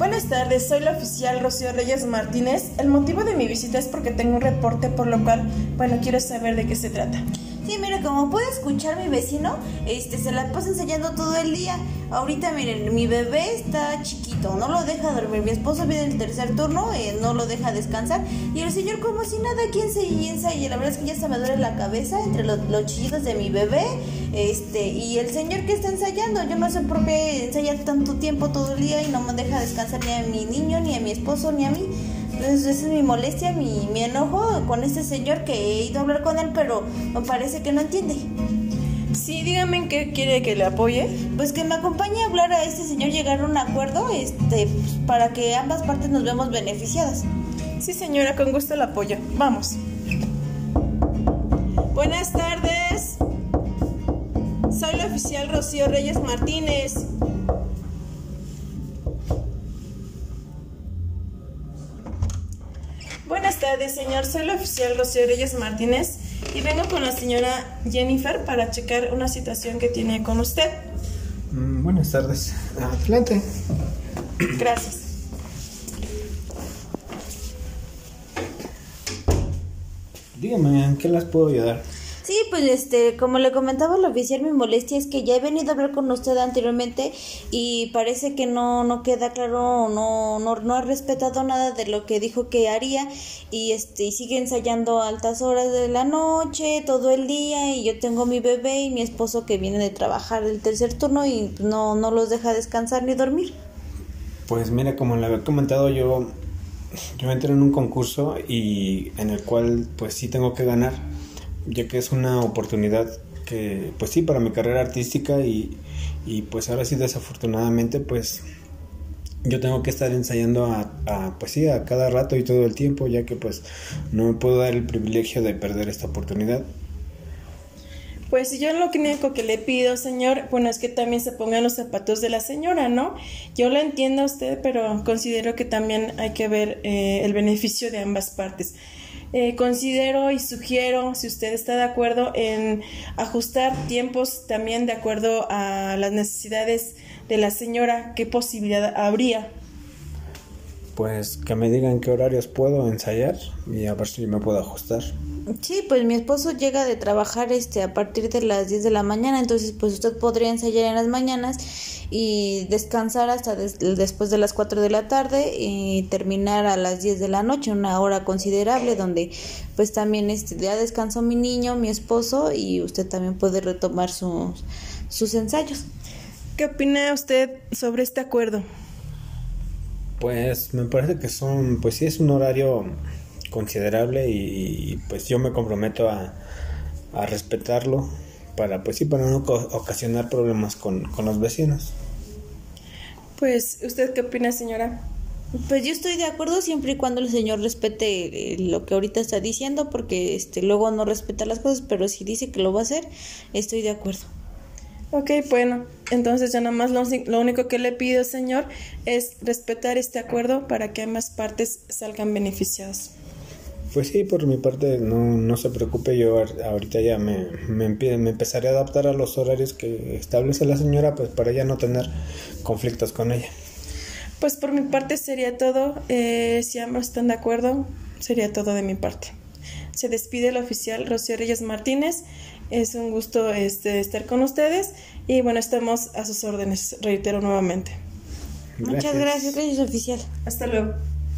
Buenas tardes, soy la oficial Rocío Reyes Martínez. El motivo de mi visita es porque tengo un reporte por lo cual, bueno, quiero saber de qué se trata. Sí, mira, como puede escuchar mi vecino, este se la pasa enseñando todo el día. Ahorita, miren, mi bebé está chiquito, no lo deja dormir. Mi esposo viene el tercer turno, eh, no lo deja descansar. Y el señor, como si nada, aquí enseña y La verdad es que ya se me duele la cabeza entre los, los chillidos de mi bebé. Este, y el señor que está ensayando, yo no sé por qué ensaya tanto tiempo todo el día y no me deja descansar ni a mi niño, ni a mi esposo, ni a mí. Entonces esa es mi molestia, mi, mi enojo con este señor que he ido a hablar con él, pero me parece que no entiende. Sí, dígame en qué quiere que le apoye. Pues que me acompañe a hablar a este señor, llegar a un acuerdo este, para que ambas partes nos vemos beneficiadas. Sí, señora, con gusto el apoyo. Vamos. Buenas tardes. Soy la oficial Rocío Reyes Martínez. Buenas tardes, señor. Soy la oficial Rocío Reyes Martínez y vengo con la señora Jennifer para checar una situación que tiene con usted. Mm, buenas tardes. Adelante. Gracias. Dígame, ¿en qué las puedo ayudar? Pues este, como le comentaba el oficial, mi molestia es que ya he venido a hablar con usted anteriormente y parece que no, no queda claro, no, no, no ha respetado nada de lo que dijo que haría y este, sigue ensayando a altas horas de la noche, todo el día, y yo tengo mi bebé y mi esposo que viene de trabajar el tercer turno y no, no los deja descansar ni dormir. Pues mira, como le había comentado yo, yo entré en un concurso y en el cual pues sí tengo que ganar ya que es una oportunidad que, pues sí, para mi carrera artística y, y pues ahora sí, desafortunadamente, pues yo tengo que estar ensayando a, pues sí, a cada rato y todo el tiempo, ya que pues no me puedo dar el privilegio de perder esta oportunidad. Pues yo lo único que le pido, señor, bueno, es que también se pongan los zapatos de la señora, ¿no? Yo lo entiendo a usted, pero considero que también hay que ver eh, el beneficio de ambas partes. Eh, considero y sugiero, si usted está de acuerdo, en ajustar tiempos también de acuerdo a las necesidades de la señora, qué posibilidad habría. Pues que me digan qué horarios puedo ensayar y a ver si me puedo ajustar. Sí, pues mi esposo llega de trabajar este a partir de las 10 de la mañana, entonces pues usted podría ensayar en las mañanas y descansar hasta des después de las 4 de la tarde y terminar a las 10 de la noche, una hora considerable donde pues también este ya descansó mi niño, mi esposo y usted también puede retomar sus sus ensayos. ¿Qué opina usted sobre este acuerdo? Pues me parece que son, pues sí es un horario considerable y, y pues yo me comprometo a, a, respetarlo para pues sí para no ocasionar problemas con, con los vecinos. Pues, ¿usted qué opina, señora? Pues yo estoy de acuerdo siempre y cuando el señor respete lo que ahorita está diciendo, porque este luego no respeta las cosas, pero si dice que lo va a hacer, estoy de acuerdo. Ok, bueno, entonces ya nada más lo, lo, único que le pido, señor, es respetar este acuerdo para que ambas partes salgan beneficiadas. Pues sí, por mi parte no, no se preocupe, yo ahorita ya me, me, me, empezaré a adaptar a los horarios que establece la señora, pues para ya no tener conflictos con ella. Pues por mi parte sería todo, eh, si ambos están de acuerdo, sería todo de mi parte. Se despide el oficial Rocío Reyes Martínez. Es un gusto este, estar con ustedes y bueno, estamos a sus órdenes, reitero nuevamente. Gracias. Muchas gracias, gracias oficial. Hasta luego.